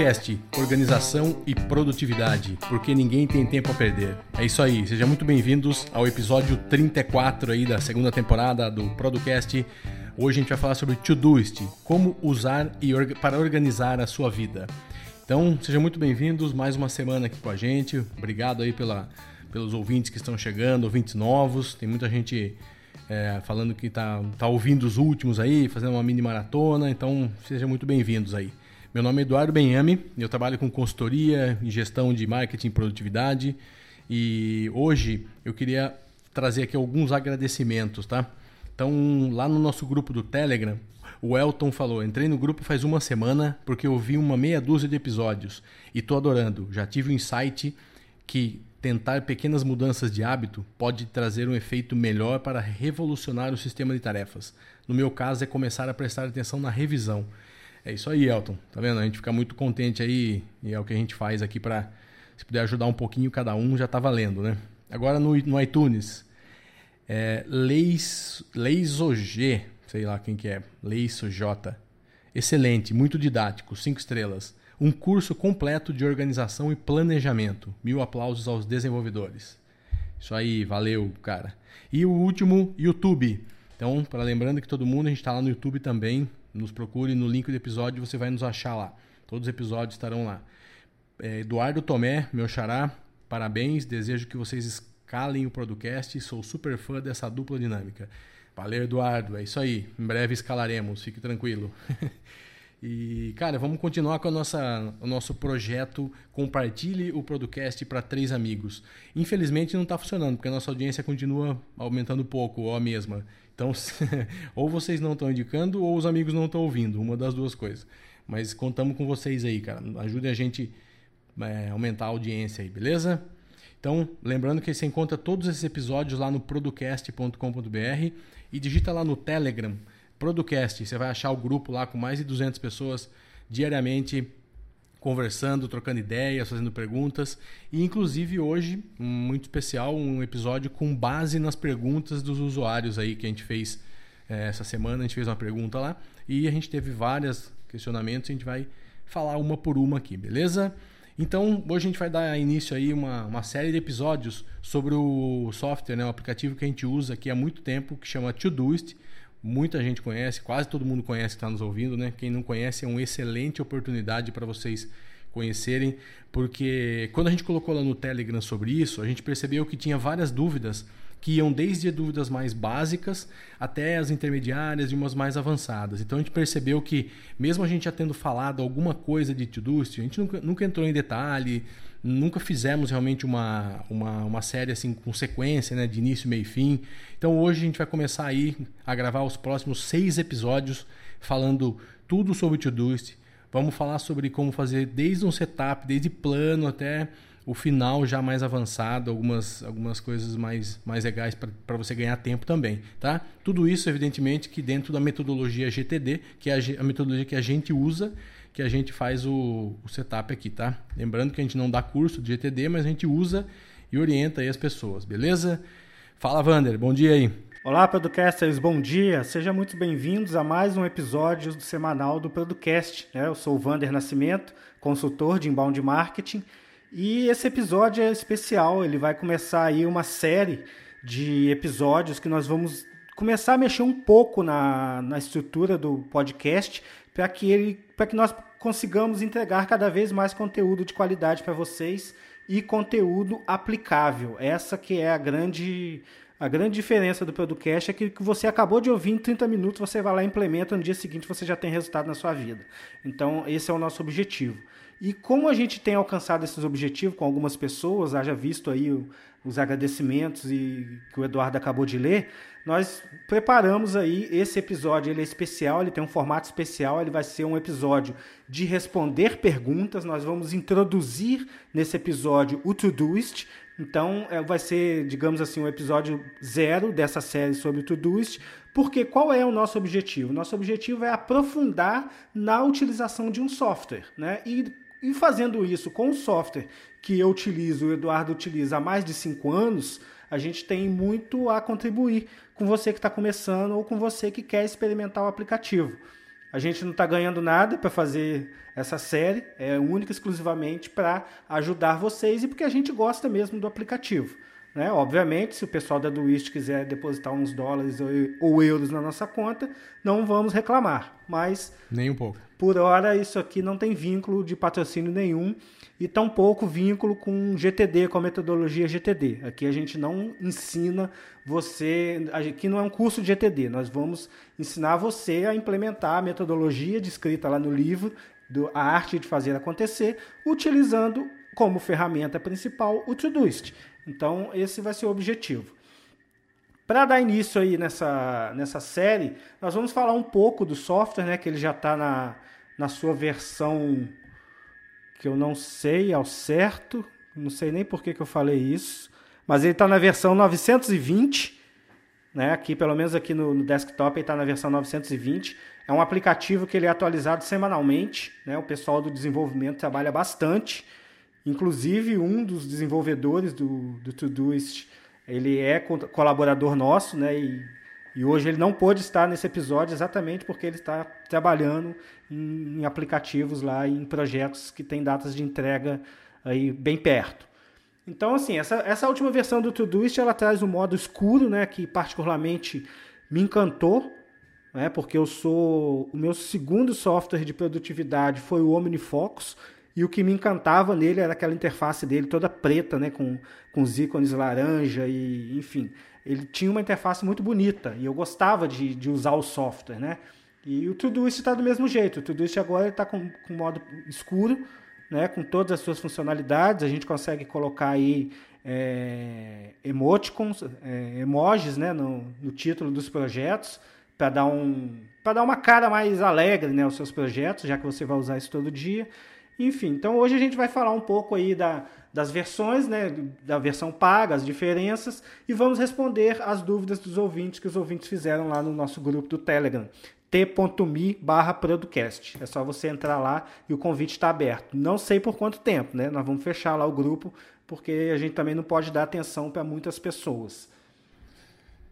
Producast, organização e produtividade, porque ninguém tem tempo a perder. É isso aí, sejam muito bem-vindos ao episódio 34 aí da segunda temporada do Producast. Hoje a gente vai falar sobre Todoist, como usar e para organizar a sua vida. Então, sejam muito bem-vindos, mais uma semana aqui com a gente. Obrigado aí pela, pelos ouvintes que estão chegando, ouvintes novos. Tem muita gente é, falando que está tá ouvindo os últimos aí, fazendo uma mini maratona. Então, sejam muito bem-vindos aí. Meu nome é Eduardo Benhame, eu trabalho com consultoria e gestão de marketing e produtividade. E hoje eu queria trazer aqui alguns agradecimentos, tá? Então, lá no nosso grupo do Telegram, o Elton falou: entrei no grupo faz uma semana porque eu vi uma meia dúzia de episódios e tô adorando. Já tive o um insight que tentar pequenas mudanças de hábito pode trazer um efeito melhor para revolucionar o sistema de tarefas. No meu caso, é começar a prestar atenção na revisão. É isso aí, Elton. Tá vendo? A gente fica muito contente aí e é o que a gente faz aqui para se puder ajudar um pouquinho cada um, já tá valendo, né? Agora no, no iTunes, é, Leis, Leisog, sei lá quem que é, J. Excelente, muito didático, cinco estrelas. Um curso completo de organização e planejamento. Mil aplausos aos desenvolvedores. Isso aí, valeu, cara. E o último, YouTube. Então, para lembrando que todo mundo, a gente está lá no YouTube também, nos procure no link do episódio, você vai nos achar lá. Todos os episódios estarão lá. É, Eduardo Tomé, meu xará, parabéns. Desejo que vocês escalem o podcast. Sou super fã dessa dupla dinâmica. Valeu, Eduardo. É isso aí. Em breve escalaremos, fique tranquilo. e, cara, vamos continuar com a nossa, o nosso projeto Compartilhe o Podcast para três amigos. Infelizmente não está funcionando, porque a nossa audiência continua aumentando pouco, ou a mesma. Então, ou vocês não estão indicando, ou os amigos não estão ouvindo, uma das duas coisas. Mas contamos com vocês aí, cara. Ajudem a gente é, aumentar a audiência aí, beleza? Então, lembrando que você encontra todos esses episódios lá no producast.com.br e digita lá no Telegram, Producast. Você vai achar o grupo lá com mais de 200 pessoas diariamente conversando, trocando ideias, fazendo perguntas. E inclusive hoje, muito especial, um episódio com base nas perguntas dos usuários aí que a gente fez é, essa semana. A gente fez uma pergunta lá e a gente teve vários questionamentos. A gente vai falar uma por uma aqui, beleza? Então, hoje a gente vai dar início aí uma, uma série de episódios sobre o software, né, o aplicativo que a gente usa aqui há muito tempo, que chama Todoist. Muita gente conhece, quase todo mundo conhece que está nos ouvindo, né? Quem não conhece é uma excelente oportunidade para vocês conhecerem, porque quando a gente colocou lá no Telegram sobre isso, a gente percebeu que tinha várias dúvidas que iam desde dúvidas mais básicas até as intermediárias e umas mais avançadas. Então a gente percebeu que, mesmo a gente já tendo falado alguma coisa de Todoist, a gente nunca, nunca entrou em detalhe, nunca fizemos realmente uma, uma, uma série assim com sequência, né, de início, meio e fim. Então hoje a gente vai começar aí a gravar os próximos seis episódios falando tudo sobre Todoist. Vamos falar sobre como fazer desde um setup, desde plano até o final já mais avançado, algumas, algumas coisas mais, mais legais para você ganhar tempo também, tá? Tudo isso, evidentemente, que dentro da metodologia GTD, que é a, a metodologia que a gente usa que a gente faz o, o setup aqui, tá? Lembrando que a gente não dá curso de GTD, mas a gente usa e orienta aí as pessoas, beleza? Fala, Vander, bom dia aí. Olá, Producasters, bom dia. Sejam muito bem-vindos a mais um episódio do semanal do Producast. Né? Eu sou o Vander Nascimento, consultor de inbound marketing, e esse episódio é especial. Ele vai começar aí uma série de episódios que nós vamos começar a mexer um pouco na, na estrutura do podcast para que ele para que nós consigamos entregar cada vez mais conteúdo de qualidade para vocês e conteúdo aplicável. Essa que é a grande a grande diferença do podcast é que, que você acabou de ouvir em 30 minutos, você vai lá e implementa, no dia seguinte você já tem resultado na sua vida. Então, esse é o nosso objetivo. E como a gente tem alcançado esses objetivos com algumas pessoas, haja visto aí os agradecimentos e que o Eduardo acabou de ler, nós preparamos aí esse episódio, ele é especial, ele tem um formato especial, ele vai ser um episódio de responder perguntas, nós vamos introduzir nesse episódio o Todoist, então é, vai ser, digamos assim, o um episódio zero dessa série sobre o Todoist, porque qual é o nosso objetivo? Nosso objetivo é aprofundar na utilização de um software, né? E e fazendo isso com o software que eu utilizo, o Eduardo utiliza há mais de cinco anos, a gente tem muito a contribuir com você que está começando ou com você que quer experimentar o aplicativo. A gente não está ganhando nada para fazer essa série, é única e exclusivamente para ajudar vocês e porque a gente gosta mesmo do aplicativo. Né? Obviamente, se o pessoal da Duist quiser depositar uns dólares ou euros na nossa conta, não vamos reclamar. Mas. Nem um pouco. Por hora, isso aqui não tem vínculo de patrocínio nenhum e tampouco vínculo com GTD, com a metodologia GTD. Aqui a gente não ensina você, aqui não é um curso de GTD, nós vamos ensinar você a implementar a metodologia descrita lá no livro, do, a arte de fazer acontecer, utilizando como ferramenta principal o Todoist. Então, esse vai ser o objetivo. Para dar início aí nessa, nessa série, nós vamos falar um pouco do software, né, que ele já está na, na sua versão que eu não sei ao certo, não sei nem por que, que eu falei isso, mas ele está na versão 920, né? Aqui, pelo menos aqui no, no desktop, ele está na versão 920. É um aplicativo que ele é atualizado semanalmente, né? O pessoal do desenvolvimento trabalha bastante. Inclusive, um dos desenvolvedores do, do Todoist, ele é colaborador nosso, né? E e hoje ele não pôde estar nesse episódio exatamente porque ele está trabalhando em, em aplicativos lá, em projetos que têm datas de entrega aí bem perto. Então, assim, essa, essa última versão do Todoist, ela traz um modo escuro, né, que particularmente me encantou, né, porque eu sou... O meu segundo software de produtividade foi o OmniFocus, e o que me encantava nele era aquela interface dele toda preta, né, com, com os ícones laranja e, enfim ele tinha uma interface muito bonita e eu gostava de, de usar o software, né? E o Todoist está do mesmo jeito. O Todoist agora está com, com modo escuro, né? Com todas as suas funcionalidades. A gente consegue colocar aí é, emoticons, é, emojis, né? No, no título dos projetos para dar um para dar uma cara mais alegre, né? Aos seus projetos, já que você vai usar isso todo dia. Enfim, então hoje a gente vai falar um pouco aí da, das versões, né, da versão paga, as diferenças, e vamos responder as dúvidas dos ouvintes que os ouvintes fizeram lá no nosso grupo do Telegram, t.me barra Producast. É só você entrar lá e o convite está aberto. Não sei por quanto tempo, né? Nós vamos fechar lá o grupo, porque a gente também não pode dar atenção para muitas pessoas.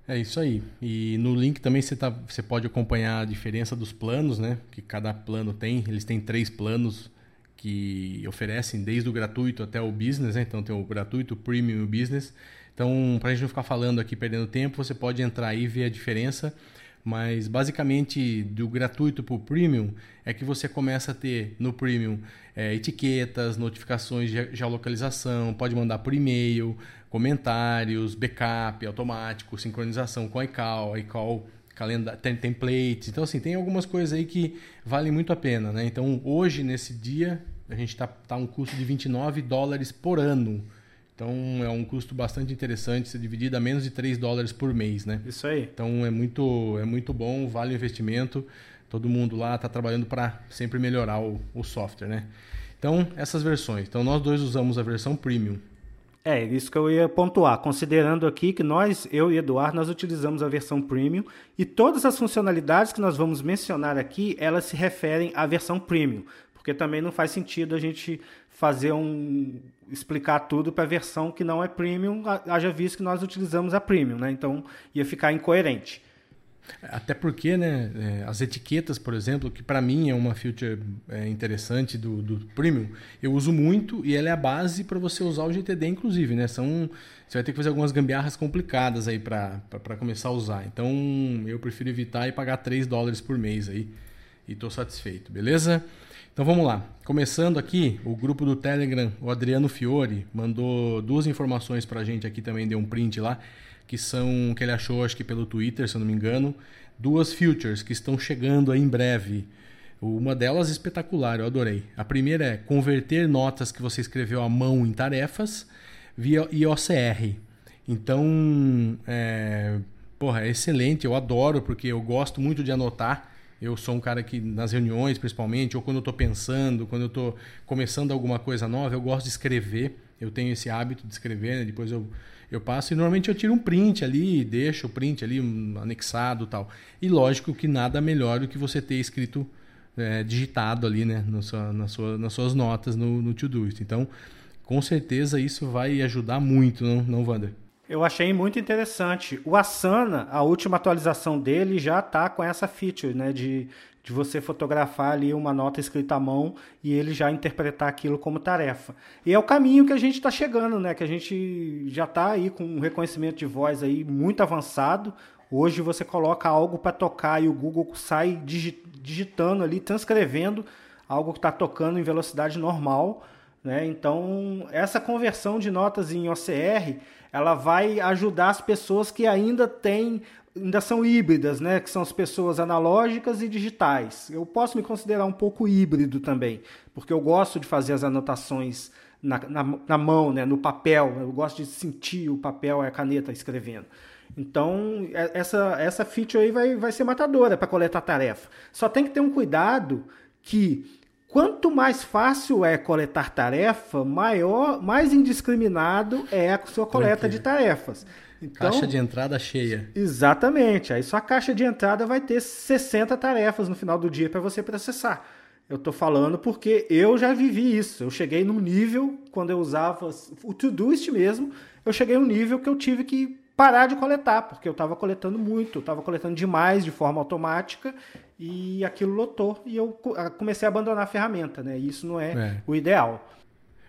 É isso aí. E no link também você, tá, você pode acompanhar a diferença dos planos, né? Que cada plano tem. Eles têm três planos que oferecem desde o gratuito até o business, né? então tem o gratuito, o premium e o business. Então, para a gente não ficar falando aqui perdendo tempo, você pode entrar aí e ver a diferença. Mas basicamente do gratuito para o premium é que você começa a ter no premium é, etiquetas, notificações de geolocalização, pode mandar por e-mail, comentários, backup automático, sincronização com a iCal, iCal calendário, tem templates. Então, assim, tem algumas coisas aí que valem muito a pena, né? Então, hoje, nesse dia, a gente está tá um custo de 29 dólares por ano. Então, é um custo bastante interessante, se dividido a menos de 3 dólares por mês, né? Isso aí. Então, é muito, é muito bom, vale o investimento. Todo mundo lá está trabalhando para sempre melhorar o, o software, né? Então, essas versões. Então, nós dois usamos a versão Premium. É, isso que eu ia pontuar, considerando aqui que nós, eu e Eduardo, nós utilizamos a versão Premium e todas as funcionalidades que nós vamos mencionar aqui, elas se referem à versão Premium, porque também não faz sentido a gente fazer um explicar tudo para a versão que não é Premium, haja visto que nós utilizamos a Premium, né? Então ia ficar incoerente. Até porque, né, é, as etiquetas, por exemplo, que para mim é uma feature é, interessante do, do Premium, eu uso muito e ela é a base para você usar o GTD, inclusive, né? São, você vai ter que fazer algumas gambiarras complicadas aí para começar a usar. Então, eu prefiro evitar e pagar 3 dólares por mês aí e estou satisfeito, beleza? Então vamos lá. Começando aqui, o grupo do Telegram, o Adriano Fiore mandou duas informações para a gente aqui também, deu um print lá que são que ele achou, acho que pelo Twitter, se eu não me engano, duas futures que estão chegando aí em breve. Uma delas espetacular, eu adorei. A primeira é converter notas que você escreveu à mão em tarefas via IOCR. Então, é, porra, é excelente, eu adoro porque eu gosto muito de anotar. Eu sou um cara que nas reuniões, principalmente, ou quando eu estou pensando, quando eu estou começando alguma coisa nova, eu gosto de escrever. Eu tenho esse hábito de escrever, né? depois eu eu passo e normalmente eu tiro um print ali, deixo o print ali um, anexado tal. E lógico que nada melhor do que você ter escrito, é, digitado ali, né, sua, na sua, nas suas notas no, no Todoist. Então, com certeza isso vai ajudar muito, não, não Wander? Eu achei muito interessante. O Asana, a última atualização dele já está com essa feature, né, de, de você fotografar ali uma nota escrita à mão e ele já interpretar aquilo como tarefa. E é o caminho que a gente está chegando, né, que a gente já está aí com um reconhecimento de voz aí muito avançado. Hoje você coloca algo para tocar e o Google sai digitando ali, transcrevendo algo que está tocando em velocidade normal. Né? Então, essa conversão de notas em OCR ela vai ajudar as pessoas que ainda têm ainda são híbridas, né? Que são as pessoas analógicas e digitais. Eu posso me considerar um pouco híbrido também, porque eu gosto de fazer as anotações na, na, na mão, né? No papel. Eu gosto de sentir o papel e a caneta escrevendo. Então, é, essa, essa feature aí vai, vai ser matadora para coletar tarefa. Só tem que ter um cuidado que Quanto mais fácil é coletar tarefa, maior, mais indiscriminado é a sua coleta de tarefas. Então, caixa de entrada cheia. Exatamente. Aí sua caixa de entrada vai ter 60 tarefas no final do dia para você processar. Eu estou falando porque eu já vivi isso. Eu cheguei num nível, quando eu usava o Todoist mesmo, eu cheguei num nível que eu tive que parar de coletar, porque eu estava coletando muito, eu estava coletando demais de forma automática e aquilo lotou e eu comecei a abandonar a ferramenta, né? E isso não é, é. o ideal.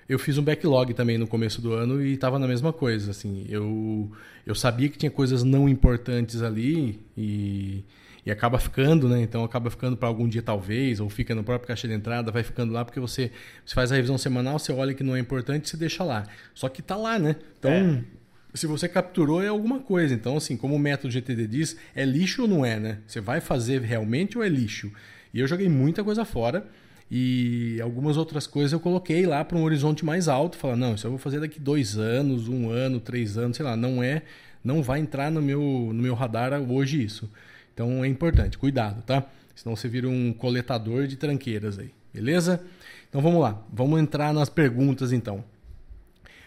Eu fiz um backlog também no começo do ano e estava na mesma coisa, assim. Eu, eu sabia que tinha coisas não importantes ali e, e acaba ficando, né? Então acaba ficando para algum dia talvez, ou fica no próprio caixa de entrada, vai ficando lá porque você, você faz a revisão semanal, você olha que não é importante, você deixa lá. Só que está lá, né? Então é se você capturou é alguma coisa. Então, assim, como o método GTD diz, é lixo ou não é, né? Você vai fazer realmente ou é lixo? E eu joguei muita coisa fora e algumas outras coisas eu coloquei lá para um horizonte mais alto. Falar, não, isso eu vou fazer daqui dois anos, um ano, três anos, sei lá. Não é, não vai entrar no meu, no meu radar hoje isso. Então é importante, cuidado, tá? Senão você vira um coletador de tranqueiras aí, beleza? Então vamos lá, vamos entrar nas perguntas então.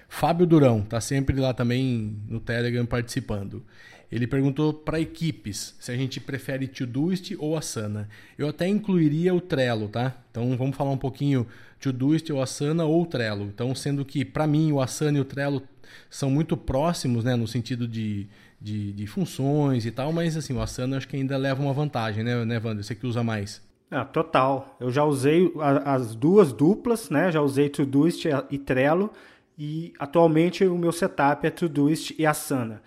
Fábio Durão está sempre lá também no Telegram participando. Ele perguntou para equipes se a gente prefere Todoist ou Asana. Eu até incluiria o Trello, tá? Então vamos falar um pouquinho Todoist ou Asana ou Trello. Então, sendo que para mim o Asana e o Trello são muito próximos, né, no sentido de, de, de funções e tal, mas assim, o Asana acho que ainda leva uma vantagem, né, né Wander? Você que usa mais. Ah, total. Eu já usei as duas duplas, né? Já usei Todoist e Trello e atualmente o meu setup é Todoist e Asana.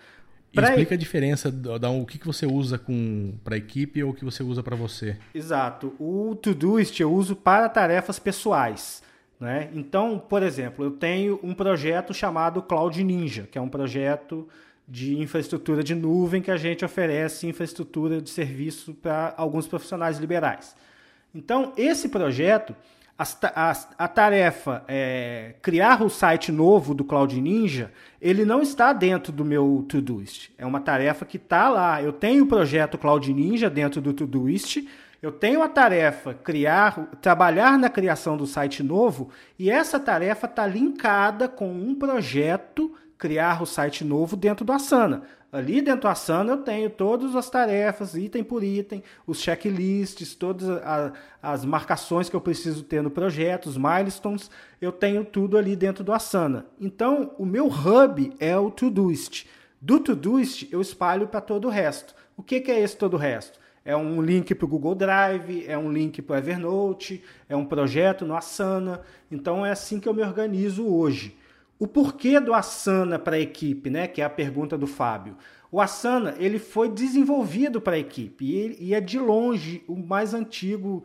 Pra explica a diferença da o que, que você usa para a equipe ou o que você usa para você. Exato. O Todoist eu uso para tarefas pessoais. Né? Então, por exemplo, eu tenho um projeto chamado Cloud Ninja, que é um projeto de infraestrutura de nuvem que a gente oferece infraestrutura de serviço para alguns profissionais liberais. Então, esse projeto a, a, a tarefa é, criar o site novo do Cloud Ninja, ele não está dentro do meu Todoist. É uma tarefa que está lá. Eu tenho o projeto Cloud Ninja dentro do Todoist, eu tenho a tarefa criar, trabalhar na criação do site novo, e essa tarefa está linkada com um projeto criar o site novo dentro do Asana. Ali dentro do Asana eu tenho todas as tarefas, item por item, os checklists, todas as marcações que eu preciso ter no projeto, os milestones, eu tenho tudo ali dentro do Asana. Então, o meu hub é o Todoist. Do Todoist eu espalho para todo o resto. O que, que é esse todo o resto? É um link para o Google Drive, é um link para o Evernote, é um projeto no Asana. Então é assim que eu me organizo hoje. O porquê do Asana para a equipe, né? Que é a pergunta do Fábio. O Asana ele foi desenvolvido para a equipe e, e, é de longe o mais antigo,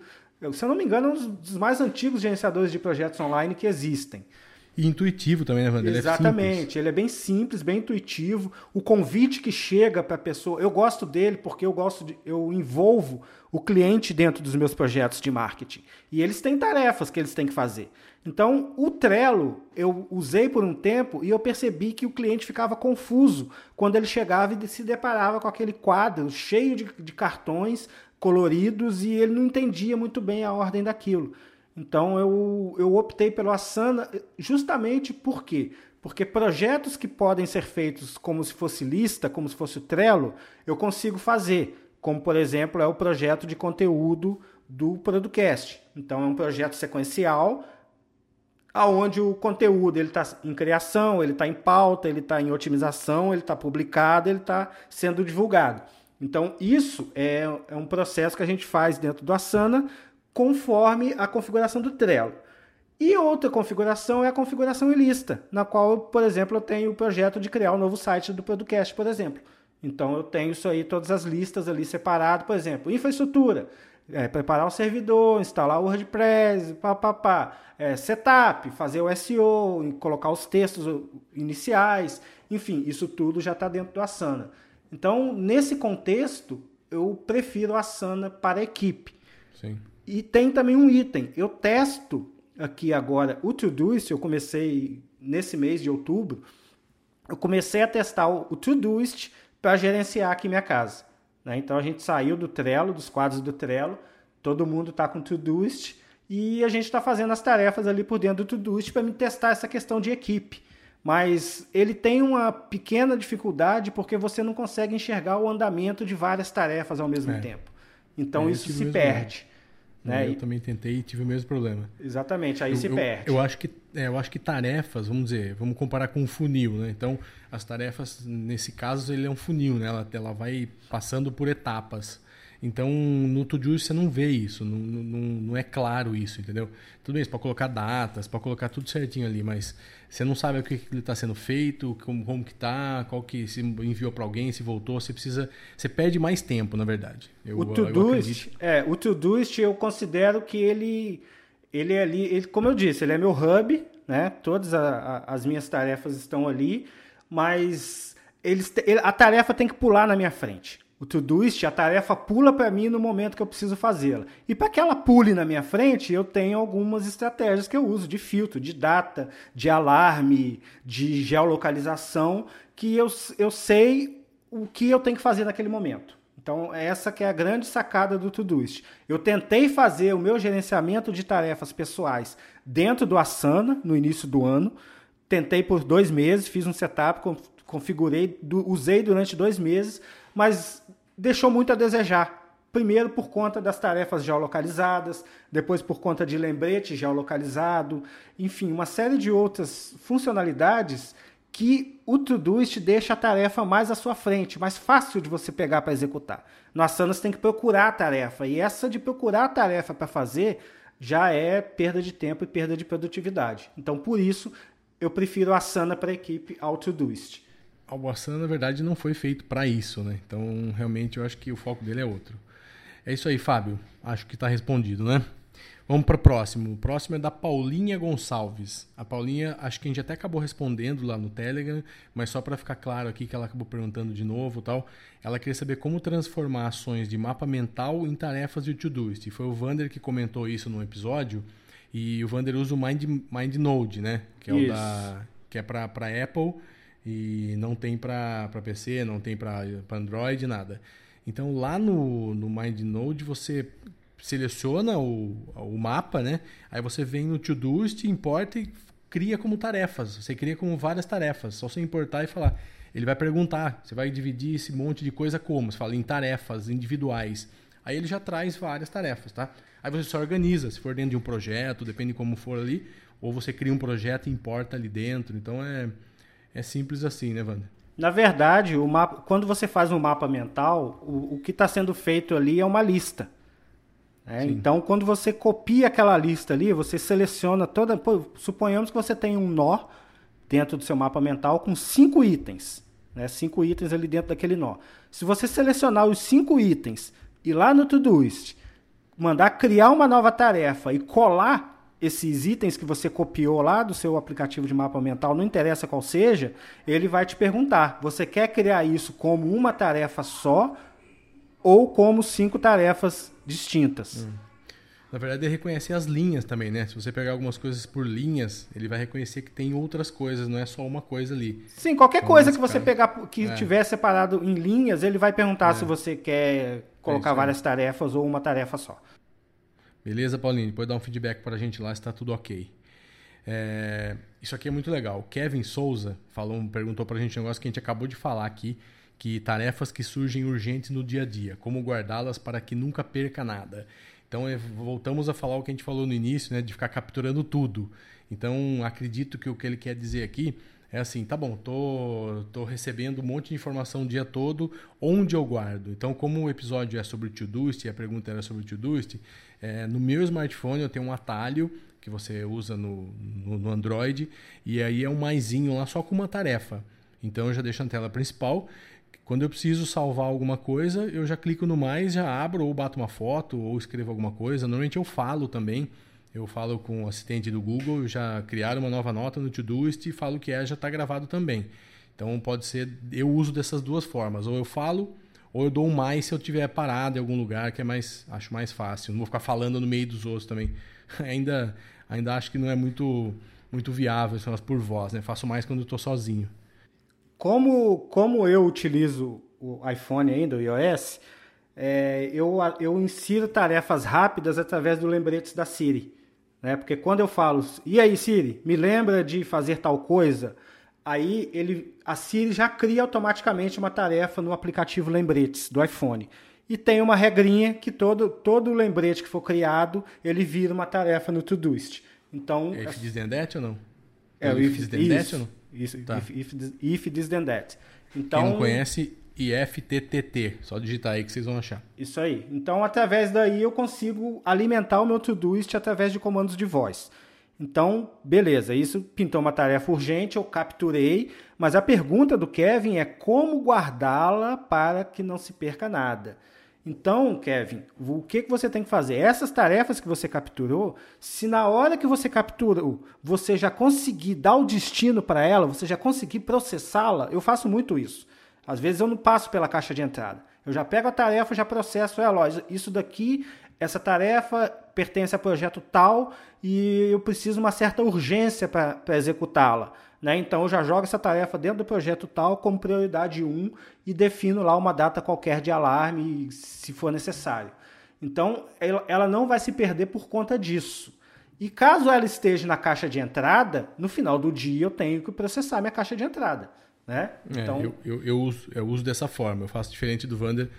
se eu não me engano, é um dos mais antigos gerenciadores de projetos online que existem. E intuitivo também, né, Wander? Exatamente, ele é, ele é bem simples, bem intuitivo. O convite que chega para a pessoa, eu gosto dele porque eu gosto de, eu envolvo o cliente dentro dos meus projetos de marketing. E eles têm tarefas que eles têm que fazer. Então, o Trello eu usei por um tempo e eu percebi que o cliente ficava confuso quando ele chegava e se deparava com aquele quadro cheio de, de cartões coloridos e ele não entendia muito bem a ordem daquilo. Então, eu, eu optei pelo Asana justamente por quê? Porque projetos que podem ser feitos como se fosse lista, como se fosse o Trello, eu consigo fazer. Como, por exemplo, é o projeto de conteúdo do Producast. Então, é um projeto sequencial aonde o conteúdo ele está em criação, ele está em pauta, ele está em otimização, ele está publicado, ele está sendo divulgado. Então, isso é, é um processo que a gente faz dentro do Asana conforme a configuração do Trello. E outra configuração é a configuração em lista, na qual, por exemplo, eu tenho o projeto de criar um novo site do podcast, por exemplo. Então eu tenho isso aí, todas as listas ali separado, por exemplo, infraestrutura, é, preparar o servidor, instalar o WordPress, papapá, é, setup, fazer o SEO, colocar os textos iniciais, enfim, isso tudo já está dentro do Asana. Então, nesse contexto, eu prefiro a Asana para a equipe. Sim. E tem também um item. Eu testo aqui agora o Todoist, eu comecei nesse mês de outubro, eu comecei a testar o Todoist para gerenciar aqui minha casa. Né? Então a gente saiu do Trello, dos quadros do Trello, todo mundo está com o Todoist e a gente está fazendo as tarefas ali por dentro do Todoist para me testar essa questão de equipe. Mas ele tem uma pequena dificuldade porque você não consegue enxergar o andamento de várias tarefas ao mesmo é. tempo. Então é, isso se perde. Né? Eu também tentei e tive o mesmo problema. Exatamente, aí eu, se eu, perde. Eu acho, que, é, eu acho que tarefas, vamos dizer, vamos comparar com um funil, né? Então, as tarefas, nesse caso, ele é um funil, né? Ela, ela vai passando por etapas. Então, no Todoist você não vê isso, não, não, não é claro isso, entendeu? Tudo bem, você pode colocar datas, pode colocar tudo certinho ali, mas você não sabe o que está sendo feito, como, como que tá, qual que se enviou para alguém, se voltou, você precisa, você perde mais tempo, na verdade. Eu, o Todoist, é, o Todoist eu considero que ele, ele é ali, ele, como eu disse, ele é meu hub, né? Todas a, a, as minhas tarefas estão ali, mas eles, a tarefa tem que pular na minha frente o Todoist, a tarefa pula para mim no momento que eu preciso fazê-la. E para que ela pule na minha frente, eu tenho algumas estratégias que eu uso de filtro, de data, de alarme, de geolocalização, que eu, eu sei o que eu tenho que fazer naquele momento. Então, essa que é a grande sacada do Todoist. Eu tentei fazer o meu gerenciamento de tarefas pessoais dentro do Asana, no início do ano. Tentei por dois meses, fiz um setup, configurei, usei durante dois meses, mas deixou muito a desejar. Primeiro por conta das tarefas geolocalizadas, depois por conta de lembrete geolocalizado, enfim, uma série de outras funcionalidades que o Todoist deixa a tarefa mais à sua frente, mais fácil de você pegar para executar. No Asana você tem que procurar a tarefa, e essa de procurar a tarefa para fazer já é perda de tempo e perda de produtividade. Então, por isso, eu prefiro a Asana para a equipe ao Todoist o Asana, na verdade, não foi feito para isso, né? Então, realmente, eu acho que o foco dele é outro. É isso aí, Fábio. Acho que está respondido, né? Vamos para o próximo. O próximo é da Paulinha Gonçalves. A Paulinha, acho que a gente até acabou respondendo lá no Telegram, mas só para ficar claro aqui que ela acabou perguntando de novo tal. Ela queria saber como transformar ações de mapa mental em tarefas de Todoist. E foi o Vander que comentou isso no episódio. E o Vander usa o Mind, MindNode, né? Que é, o da, que é para Apple e não tem para PC, não tem para Android, nada. Então lá no, no MindNode você seleciona o, o mapa, né? Aí você vem no Todoist, importa e cria como tarefas. Você cria como várias tarefas. Só você importar e falar. Ele vai perguntar, você vai dividir esse monte de coisa como? Você fala em tarefas individuais. Aí ele já traz várias tarefas, tá? Aí você só organiza, se for dentro de um projeto, depende de como for ali, ou você cria um projeto e importa ali dentro. Então é é simples assim, né, Wander? Na verdade, o mapa, quando você faz um mapa mental, o, o que está sendo feito ali é uma lista. Né? Então, quando você copia aquela lista ali, você seleciona toda. Pô, suponhamos que você tem um nó dentro do seu mapa mental com cinco itens. Né? Cinco itens ali dentro daquele nó. Se você selecionar os cinco itens e lá no Todoist mandar criar uma nova tarefa e colar esses itens que você copiou lá do seu aplicativo de mapa mental, não interessa qual seja, ele vai te perguntar: você quer criar isso como uma tarefa só ou como cinco tarefas distintas? Hum. Na verdade, ele reconhece as linhas também, né? Se você pegar algumas coisas por linhas, ele vai reconhecer que tem outras coisas, não é só uma coisa ali. Sim, qualquer então, coisa que você pegar que é. tiver separado em linhas, ele vai perguntar é. se você quer colocar é várias tarefas ou uma tarefa só. Beleza, Paulinho? Depois dá um feedback para a gente lá se está tudo ok. É, isso aqui é muito legal. Kevin Souza falou, perguntou para a gente um negócio que a gente acabou de falar aqui, que tarefas que surgem urgentes no dia a dia, como guardá-las para que nunca perca nada. Então, é, voltamos a falar o que a gente falou no início, né, de ficar capturando tudo. Então, acredito que o que ele quer dizer aqui é assim, tá bom, tô, tô recebendo um monte de informação o dia todo, onde eu guardo? Então, como o episódio é sobre o Todoist e a pergunta era sobre o Todoist, é, no meu smartphone eu tenho um atalho que você usa no, no, no Android e aí é um maisinho lá só com uma tarefa. Então, eu já deixo na tela principal quando eu preciso salvar alguma coisa, eu já clico no mais, já abro ou bato uma foto ou escrevo alguma coisa. Normalmente eu falo também. Eu falo com o assistente do Google, já criaram uma nova nota no Todoist e falo que é, já está gravado também. Então pode ser, eu uso dessas duas formas, ou eu falo, ou eu dou um mais se eu tiver parado em algum lugar, que é mais, acho mais fácil. Não vou ficar falando no meio dos outros também. ainda, ainda acho que não é muito, muito viável, são por voz, né? Faço mais quando estou sozinho. Como, como eu utilizo o iPhone ainda, o iOS, é, eu, eu insiro tarefas rápidas através do lembretes da Siri. Né? Porque quando eu falo, e aí Siri, me lembra de fazer tal coisa, aí ele, a Siri já cria automaticamente uma tarefa no aplicativo Lembretes do iPhone. E tem uma regrinha que todo, todo lembrete que for criado, ele vira uma tarefa no Todoist. Então, é if this then that ou não? É, o if, if this then that ou não? Isso, tá. if, if, if this then that. Então, Quem não conhece, IFTTT. Só digitar aí que vocês vão achar. Isso aí. Então, através daí, eu consigo alimentar o meu Todoist através de comandos de voz. Então, beleza, isso pintou uma tarefa urgente, eu capturei, mas a pergunta do Kevin é como guardá-la para que não se perca nada. Então, Kevin, o que, que você tem que fazer? Essas tarefas que você capturou, se na hora que você capturou você já conseguir dar o destino para ela, você já conseguir processá-la, eu faço muito isso. Às vezes eu não passo pela caixa de entrada. Eu já pego a tarefa, já processo ela. Isso daqui, essa tarefa pertence a projeto tal e eu preciso uma certa urgência para executá-la. Né? Então eu já jogo essa tarefa dentro do projeto tal como prioridade 1 e defino lá uma data qualquer de alarme, se for necessário. Então ela não vai se perder por conta disso. E caso ela esteja na caixa de entrada, no final do dia eu tenho que processar minha caixa de entrada. Né? É, então... eu, eu, eu, uso, eu uso dessa forma, eu faço diferente do Vander.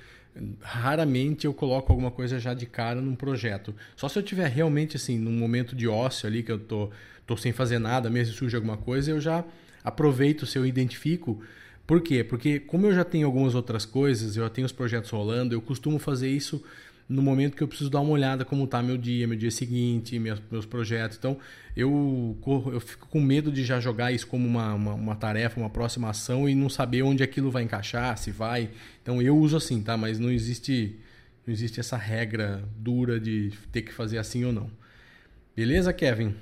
Raramente eu coloco alguma coisa já de cara num projeto. Só se eu tiver realmente assim, num momento de ócio ali, que eu tô, tô sem fazer nada, mesmo se surge alguma coisa, eu já aproveito se eu identifico. Por quê? Porque como eu já tenho algumas outras coisas, eu já tenho os projetos rolando, eu costumo fazer isso no momento que eu preciso dar uma olhada como está meu dia, meu dia seguinte, meus, meus projetos. Então, eu, eu fico com medo de já jogar isso como uma, uma, uma, tarefa, uma próxima ação e não saber onde aquilo vai encaixar, se vai. Então, eu uso assim, tá? Mas não existe, não existe essa regra dura de ter que fazer assim ou não. Beleza, Kevin?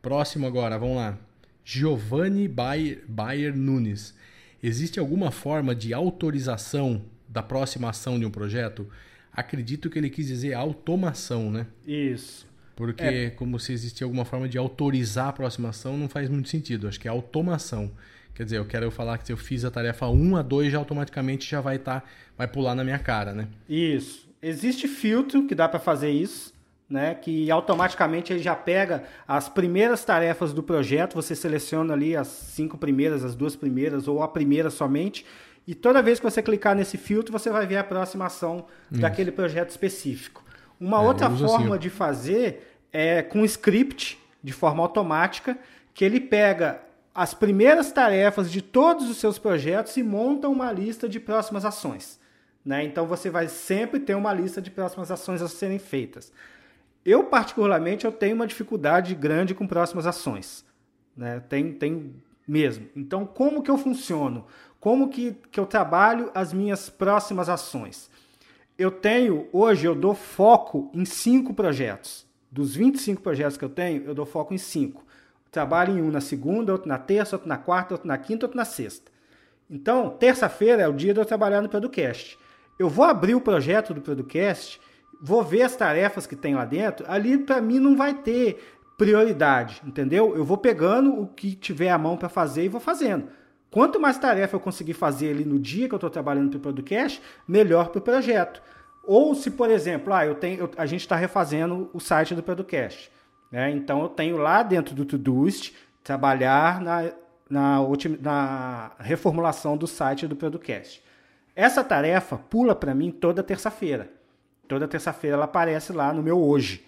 Próximo agora, vamos lá. Giovanni Bayer, Bayer Nunes. Existe alguma forma de autorização da próxima ação de um projeto? Acredito que ele quis dizer automação, né? Isso. Porque é. como se existia alguma forma de autorizar a aproximação, não faz muito sentido. Acho que é automação. Quer dizer, eu quero falar que se eu fiz a tarefa 1 a 2, já automaticamente já vai estar, tá, vai pular na minha cara, né? Isso. Existe filtro que dá para fazer isso, né? Que automaticamente ele já pega as primeiras tarefas do projeto, você seleciona ali as cinco primeiras, as duas primeiras ou a primeira somente e toda vez que você clicar nesse filtro, você vai ver a aproximação Isso. daquele projeto específico. Uma é, outra forma assim. de fazer é com script, de forma automática, que ele pega as primeiras tarefas de todos os seus projetos e monta uma lista de próximas ações. Né? Então você vai sempre ter uma lista de próximas ações a serem feitas. Eu, particularmente, eu tenho uma dificuldade grande com próximas ações. Né? Tem, tem mesmo. Então, como que eu funciono? Como que, que eu trabalho as minhas próximas ações? Eu tenho, hoje, eu dou foco em cinco projetos. Dos 25 projetos que eu tenho, eu dou foco em cinco. trabalho em um na segunda, outro na terça, outro na quarta, outro na quinta, outro na sexta. Então, terça-feira é o dia de eu trabalhar no Producast. Eu vou abrir o projeto do Producast, vou ver as tarefas que tem lá dentro. Ali, para mim, não vai ter prioridade, entendeu? Eu vou pegando o que tiver à mão para fazer e vou fazendo. Quanto mais tarefa eu conseguir fazer ali no dia que eu estou trabalhando para o podcast, melhor para o projeto. Ou se, por exemplo, ah, eu tenho, eu, a gente está refazendo o site do podcast. Né? Então eu tenho lá dentro do Todoist trabalhar na, na, na reformulação do site do podcast. Essa tarefa pula para mim toda terça-feira. Toda terça-feira ela aparece lá no meu hoje.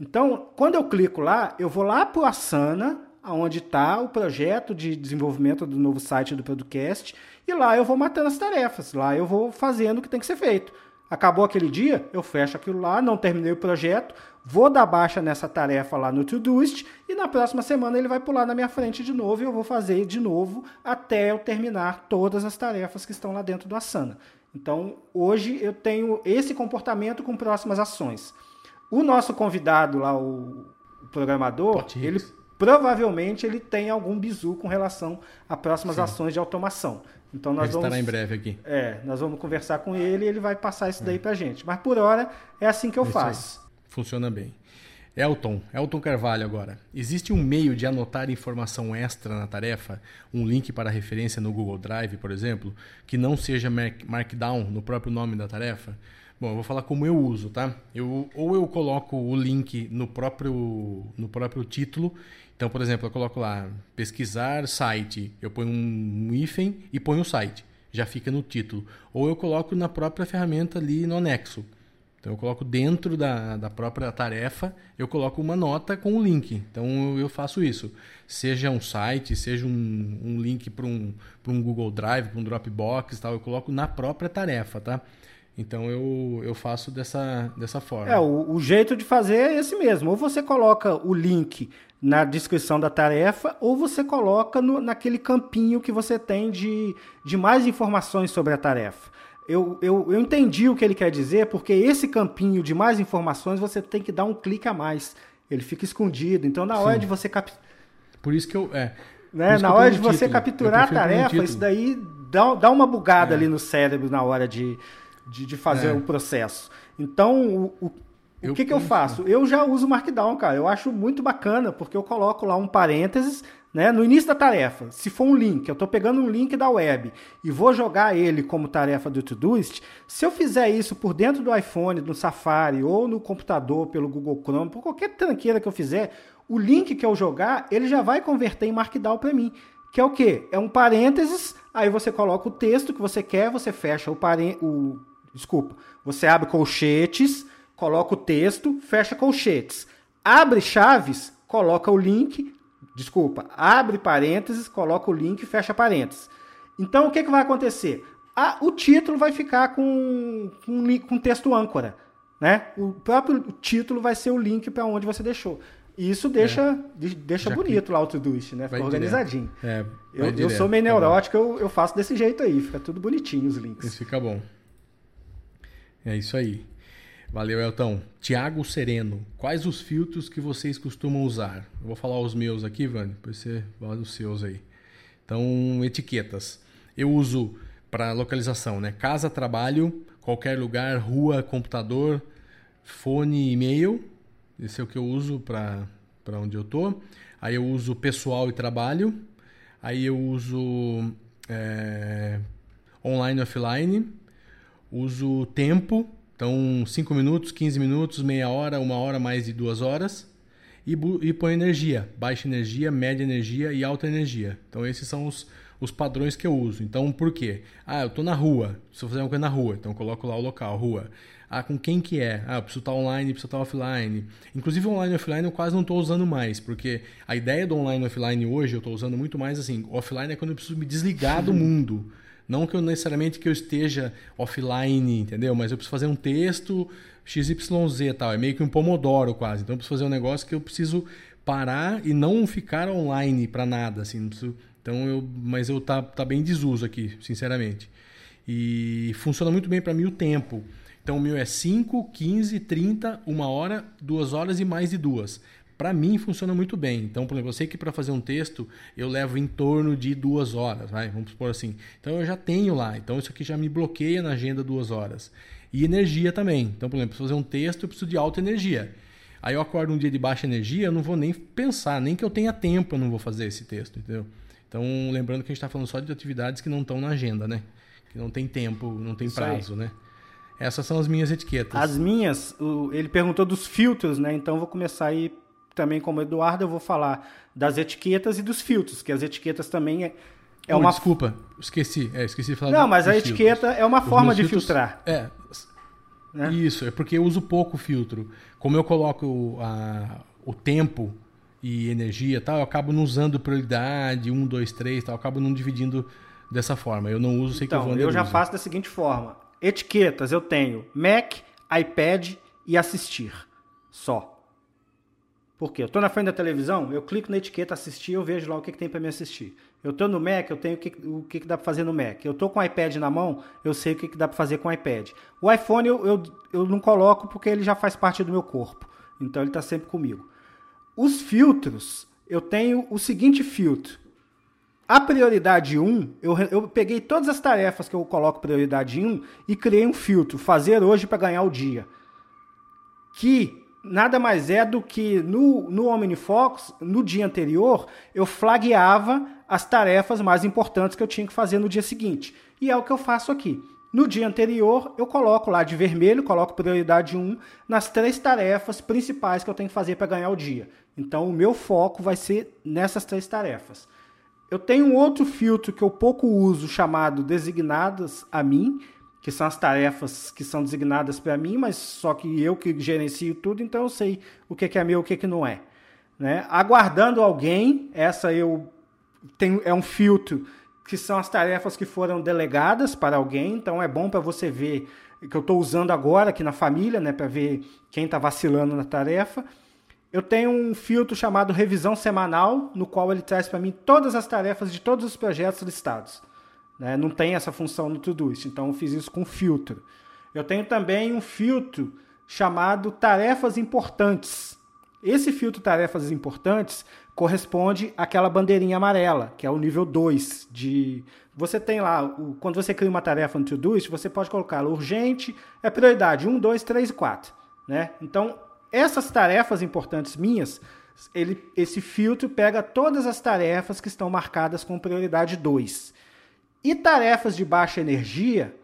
Então, quando eu clico lá, eu vou lá para o Asana, onde está o projeto de desenvolvimento do novo site do podcast, e lá eu vou matando as tarefas, lá eu vou fazendo o que tem que ser feito. Acabou aquele dia, eu fecho aquilo lá, não terminei o projeto, vou dar baixa nessa tarefa lá no Todoist e na próxima semana ele vai pular na minha frente de novo e eu vou fazer de novo até eu terminar todas as tarefas que estão lá dentro do Asana. Então, hoje eu tenho esse comportamento com próximas ações. O nosso convidado lá, o programador, ele provavelmente ele tem algum bizu com relação a próximas Sim. ações de automação. Então nós ele vamos estará em breve aqui. É, nós vamos conversar com ele e ele vai passar isso daí é. pra gente. Mas por hora é assim que eu é faço. Funciona bem. Elton, Elton Carvalho agora. Existe um meio de anotar informação extra na tarefa, um link para referência no Google Drive, por exemplo, que não seja Markdown no próprio nome da tarefa? Bom, eu vou falar como eu uso, tá? Eu, ou eu coloco o link no próprio, no próprio título. Então, por exemplo, eu coloco lá pesquisar site, eu ponho um hífen e ponho o site. Já fica no título. Ou eu coloco na própria ferramenta ali no anexo. Então eu coloco dentro da, da própria tarefa, eu coloco uma nota com o um link. Então eu faço isso. Seja um site, seja um, um link para um, um Google Drive, para um Dropbox tal, eu coloco na própria tarefa, tá? Então eu, eu faço dessa, dessa forma. É, o, o jeito de fazer é esse mesmo. Ou você coloca o link na descrição da tarefa, ou você coloca no, naquele campinho que você tem de, de mais informações sobre a tarefa eu, eu, eu entendi o que ele quer dizer, porque esse campinho de mais informações você tem que dar um clique a mais. Ele fica escondido. Então, na hora Sim. de você capturar. Por isso que eu. É, né? Na hora de você título. capturar a tarefa, isso daí dá, dá uma bugada é. ali no cérebro na hora de, de, de fazer é. o processo. Então, o, o, o que, que eu faço? Eu já uso Markdown, cara. Eu acho muito bacana, porque eu coloco lá um parênteses né? No início da tarefa, se for um link, eu estou pegando um link da web e vou jogar ele como tarefa do Todoist, se eu fizer isso por dentro do iPhone, no Safari ou no computador pelo Google Chrome, por qualquer tranqueira que eu fizer, o link que eu jogar, ele já vai converter em Markdown para mim. Que é o quê? É um parênteses, aí você coloca o texto que você quer, você fecha o o desculpa, você abre colchetes, coloca o texto, fecha colchetes. Abre chaves, coloca o link, Desculpa, abre parênteses, coloca o link e fecha parênteses. Então o que, que vai acontecer? Ah, o título vai ficar com, com, com texto âncora. Né? O próprio título vai ser o link para onde você deixou. E isso deixa, é. deixa bonito que... lá o Todoist, né? Fica organizadinho. É, eu, eu, sou meio tá neurótico, eu, eu faço desse jeito aí, fica tudo bonitinho os links. Isso fica bom. É isso aí. Valeu, Elton. Tiago Sereno, quais os filtros que vocês costumam usar? Eu vou falar os meus aqui, Vani, depois você fala os seus aí. Então, etiquetas. Eu uso para localização, né? Casa, trabalho, qualquer lugar, rua, computador, fone, e-mail. Esse é o que eu uso para onde eu tô. Aí eu uso pessoal e trabalho. Aí eu uso é, online e offline. Uso tempo então, 5 minutos, 15 minutos, meia hora, uma hora, mais de duas horas. E, e põe energia, baixa energia, média energia e alta energia. Então, esses são os, os padrões que eu uso. Então, por quê? Ah, eu estou na rua, preciso fazer uma coisa na rua, então coloco lá o local, rua. Ah, com quem que é? Ah, eu preciso estar online, preciso estar offline. Inclusive, online e offline eu quase não estou usando mais, porque a ideia do online e offline hoje eu estou usando muito mais assim. Offline é quando eu preciso me desligar do mundo. Não que eu necessariamente que eu esteja offline, entendeu? Mas eu preciso fazer um texto XYZ tal. É meio que um pomodoro quase. Então eu preciso fazer um negócio que eu preciso parar e não ficar online para nada, assim. Preciso... Então eu, mas eu tá, tá bem desuso aqui, sinceramente. E funciona muito bem para mim o tempo. Então o meu é 5, 15, 30, 1 hora, 2 horas e mais de duas para mim funciona muito bem. Então, por exemplo, eu sei que para fazer um texto eu levo em torno de duas horas, vai? vamos supor assim. Então eu já tenho lá, então isso aqui já me bloqueia na agenda duas horas. E energia também. Então, por exemplo, para fazer um texto eu preciso de alta energia. Aí eu acordo um dia de baixa energia, eu não vou nem pensar, nem que eu tenha tempo eu não vou fazer esse texto, entendeu? Então, lembrando que a gente está falando só de atividades que não estão na agenda, né? Que não tem tempo, não tem prazo, né? Essas são as minhas etiquetas. As minhas, ele perguntou dos filtros, né? Então vou começar aí também como Eduardo, eu vou falar das etiquetas e dos filtros, que as etiquetas também é, é uma. Desculpa, esqueci. É, esqueci de falar. Não, mas a etiqueta filtros. é uma forma de filtros, filtrar. É. Né? Isso, é porque eu uso pouco filtro. Como eu coloco a, o tempo e energia tal, eu acabo não usando prioridade, 1, 2, 3, tal, eu acabo não dividindo dessa forma. Eu não uso, sei então, que o Wander eu já usa. faço da seguinte forma. Etiquetas eu tenho Mac, iPad e assistir. Só. Por quê? Eu estou na frente da televisão, eu clico na etiqueta assistir, eu vejo lá o que, que tem para me assistir. Eu estou no Mac, eu tenho o que, o que, que dá para fazer no Mac. Eu estou com o iPad na mão, eu sei o que, que dá para fazer com o iPad. O iPhone eu, eu, eu não coloco porque ele já faz parte do meu corpo. Então ele está sempre comigo. Os filtros, eu tenho o seguinte filtro. A prioridade 1, eu, eu peguei todas as tarefas que eu coloco prioridade 1 e criei um filtro. Fazer hoje para ganhar o dia. Que nada mais é do que no, no OmniFocus, no dia anterior, eu flagueava as tarefas mais importantes que eu tinha que fazer no dia seguinte. E é o que eu faço aqui. No dia anterior, eu coloco lá de vermelho, coloco prioridade 1 nas três tarefas principais que eu tenho que fazer para ganhar o dia. Então, o meu foco vai ser nessas três tarefas. Eu tenho um outro filtro que eu pouco uso, chamado designadas a mim, que são as tarefas que são designadas para mim, mas só que eu que gerencio tudo, então eu sei o que é meu e o que não é. Né? Aguardando alguém, essa eu tenho, é um filtro que são as tarefas que foram delegadas para alguém, então é bom para você ver que eu estou usando agora aqui na família, né, para ver quem está vacilando na tarefa. Eu tenho um filtro chamado revisão semanal, no qual ele traz para mim todas as tarefas de todos os projetos listados. Né? Não tem essa função no Todoist, então eu fiz isso com filtro. Eu tenho também um filtro chamado tarefas importantes. Esse filtro tarefas importantes corresponde àquela bandeirinha amarela, que é o nível 2 de você tem lá, quando você cria uma tarefa no Todoist, você pode colocar urgente, é prioridade 1, 2, 3 e 4, né? Então, essas tarefas importantes minhas, ele, esse filtro pega todas as tarefas que estão marcadas com prioridade 2. E tarefas de baixa energia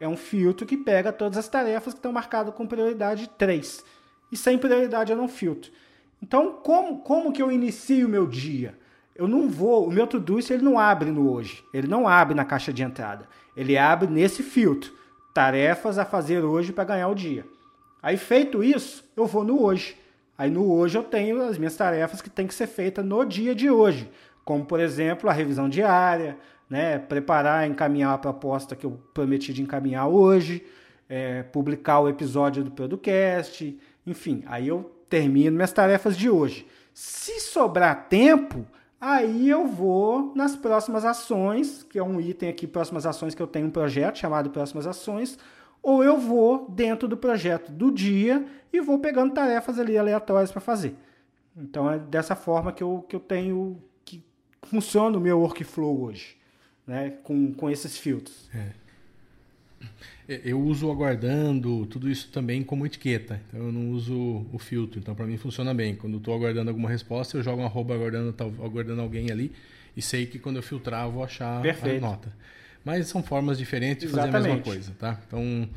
é um filtro que pega todas as tarefas que estão marcadas com prioridade 3. E sem prioridade eu não filtro. Então, como, como que eu inicio o meu dia? Eu não vou, o meu Todoist ele não abre no hoje, ele não abre na caixa de entrada, ele abre nesse filtro, tarefas a fazer hoje para ganhar o dia. Aí feito isso, eu vou no hoje. Aí no hoje eu tenho as minhas tarefas que tem que ser feitas no dia de hoje, como por exemplo a revisão diária, né, preparar, encaminhar a proposta que eu prometi de encaminhar hoje, é, publicar o episódio do podcast, enfim, aí eu termino minhas tarefas de hoje. Se sobrar tempo, aí eu vou nas próximas ações, que é um item aqui, próximas ações, que eu tenho um projeto chamado Próximas Ações, ou eu vou dentro do projeto do dia e vou pegando tarefas ali aleatórias para fazer. Então é dessa forma que eu, que eu tenho, que funciona o meu workflow hoje né, com, com esses filtros. É. Eu uso aguardando, tudo isso também como etiqueta. Então eu não uso o filtro. Então para mim funciona bem. Quando estou aguardando alguma resposta, eu jogo um arroba aguardando, aguardando alguém ali e sei que quando eu filtrar eu vou achar Perfeito. a nota. Mas são formas diferentes de fazer Exatamente. a mesma coisa, tá? Então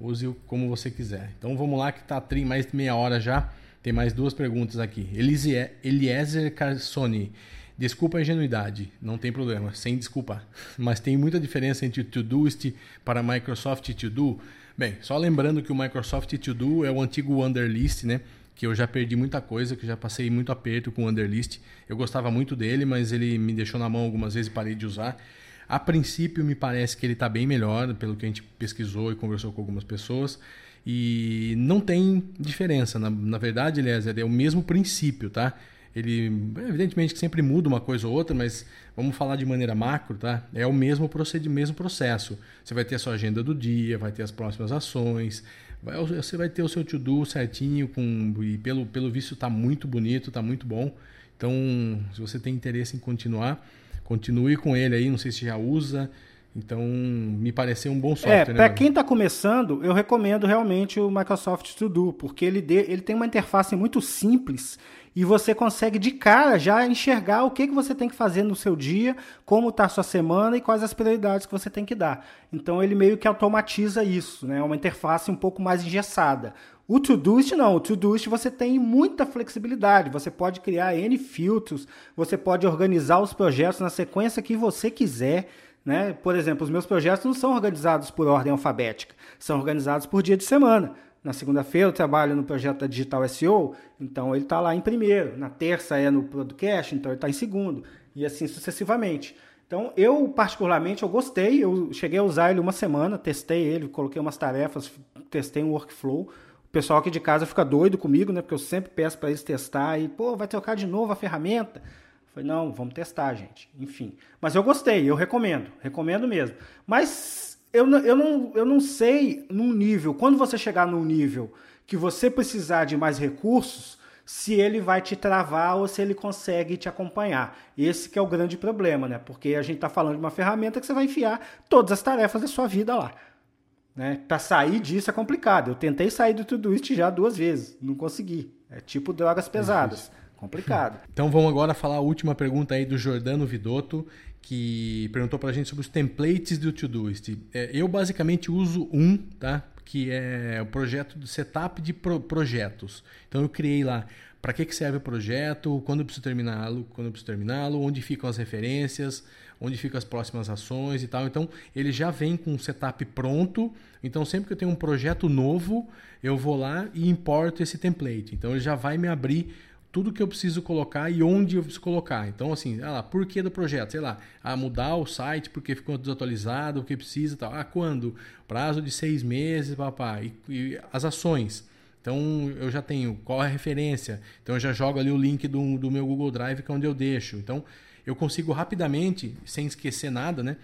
use como você quiser. Então vamos lá que está mais de meia hora já. Tem mais duas perguntas aqui. Eliezer Carsoni. Desculpa a ingenuidade, não tem problema, sem desculpar. Mas tem muita diferença entre o Todoist para Microsoft To Do. Bem, só lembrando que o Microsoft To Do é o antigo Wunderlist, né? Que eu já perdi muita coisa, que já passei muito aperto com o Wunderlist. Eu gostava muito dele, mas ele me deixou na mão algumas vezes e parei de usar. A princípio, me parece que ele está bem melhor, pelo que a gente pesquisou e conversou com algumas pessoas. E não tem diferença. Na, na verdade, Eliezer, é o mesmo princípio, tá? Ele evidentemente que sempre muda uma coisa ou outra, mas vamos falar de maneira macro, tá? É o mesmo procedimento, mesmo processo. Você vai ter a sua agenda do dia, vai ter as próximas ações, vai, você vai ter o seu to-do certinho com e pelo pelo visto está muito bonito, está muito bom. Então, se você tem interesse em continuar, continue com ele aí, não sei se já usa, então, me pareceu um bom software. É, para né, quem está começando, eu recomendo realmente o Microsoft To Do, porque ele, de, ele tem uma interface muito simples e você consegue de cara já enxergar o que, que você tem que fazer no seu dia, como está a sua semana e quais as prioridades que você tem que dar. Então ele meio que automatiza isso, né? É uma interface um pouco mais engessada. O Todoist não, o Todoist você tem muita flexibilidade, você pode criar N filtros, você pode organizar os projetos na sequência que você quiser, Né? Por exemplo, os meus projetos não são organizados por ordem alfabética, são organizados por dia de semana. Na segunda-feira eu trabalho no projeto da Digital SEO, então ele está lá em primeiro. Na terça é no podcast, então ele está em segundo. E assim sucessivamente. Então eu, particularmente, eu gostei. Eu cheguei a usar ele uma semana, testei ele, coloquei umas tarefas, testei um workflow. O pessoal aqui de casa fica doido comigo, né? Porque eu sempre peço para eles testar e, pô, vai trocar de novo a ferramenta. Falei, não, vamos testar, gente. Enfim. Mas eu gostei, eu recomendo. Recomendo mesmo. Mas eu, eu, não, eu não sei num nível, quando você chegar num nível que você precisar de mais recursos, se ele vai te travar ou se ele consegue te acompanhar. Esse que é o grande problema, né? Porque a gente está falando de uma ferramenta que você vai enfiar todas as tarefas da sua vida lá. Né? Para sair disso é complicado. Eu tentei sair do tudo isso já duas vezes, não consegui. É tipo drogas pesadas. Complicado. Então vamos agora falar a última pergunta aí do Jordano Vidotto, que perguntou para a gente sobre os templates do Todoist. É, eu basicamente uso um, tá? Que é o projeto de setup de pro projetos. Então eu criei lá para que, que serve o projeto, quando eu preciso terminá-lo, quando eu preciso terminá-lo, onde ficam as referências, onde ficam as próximas ações e tal. Então ele já vem com um setup pronto. Então sempre que eu tenho um projeto novo, eu vou lá e importo esse template. Então ele já vai me abrir tudo que eu preciso colocar e onde eu preciso colocar. Então, assim, ah lá, por que do projeto? Sei lá, ah, mudar o site porque ficou desatualizado, porque precisa tal. Ah, quando? Prazo de seis meses, papá. E, e, as ações. Então, eu já tenho qual é a referência. Então, eu já jogo ali o link do, do meu Google Drive, que é onde eu deixo. Então, eu consigo rapidamente, sem esquecer nada, né?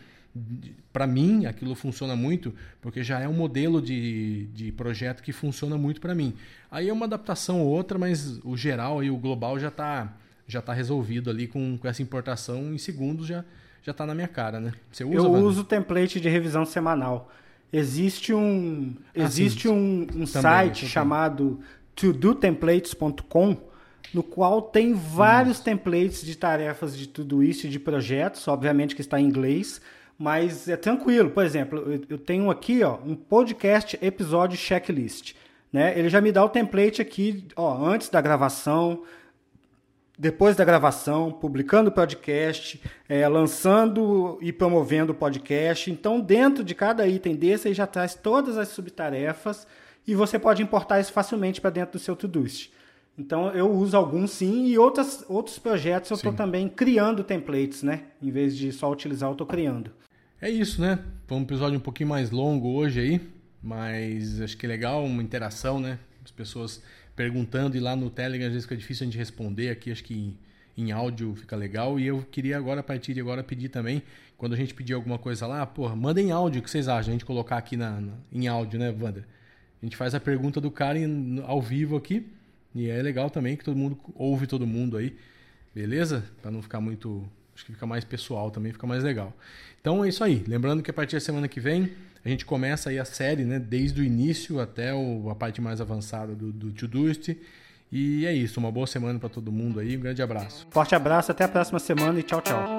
Para mim aquilo funciona muito porque já é um modelo de, de projeto que funciona muito para mim. Aí é uma adaptação ou outra, mas o geral e o global já está já tá resolvido ali com, com essa importação em segundos já já está na minha cara, né? Você usa? Eu uso o template de revisão semanal. Existe um ah, existe um, um site chamado todotemplates.com no qual tem vários hum. templates de tarefas de tudo isso e de projetos, obviamente que está em inglês mas é tranquilo. Por exemplo, eu tenho aqui ó, um podcast episódio checklist. Né? Ele já me dá o template aqui ó, antes da gravação, depois da gravação, publicando o podcast, é, lançando e promovendo o podcast. Então, dentro de cada item desse, ele já traz todas as subtarefas e você pode importar isso facilmente para dentro do seu Todoist. Então, eu uso alguns sim e outras, outros projetos eu estou também criando templates, né? Em vez de só utilizar, eu estou criando. É isso, né? Foi um episódio um pouquinho mais longo hoje aí, mas acho que é legal uma interação, né? As pessoas perguntando e lá no Telegram às vezes fica difícil a gente responder, aqui acho que em áudio fica legal. E eu queria agora, a partir de agora, pedir também, quando a gente pedir alguma coisa lá, porra, manda em áudio, o que vocês acham? A gente colocar aqui na, na em áudio, né, Wander? A gente faz a pergunta do cara em, ao vivo aqui. E é legal também que todo mundo ouve todo mundo aí. Beleza? Para não ficar muito Acho que fica mais pessoal também, fica mais legal. Então é isso aí. Lembrando que a partir da semana que vem a gente começa aí a série, né? Desde o início até o, a parte mais avançada do, do Todoist. E é isso. Uma boa semana para todo mundo aí. Um grande abraço. Forte abraço, até a próxima semana e tchau, tchau.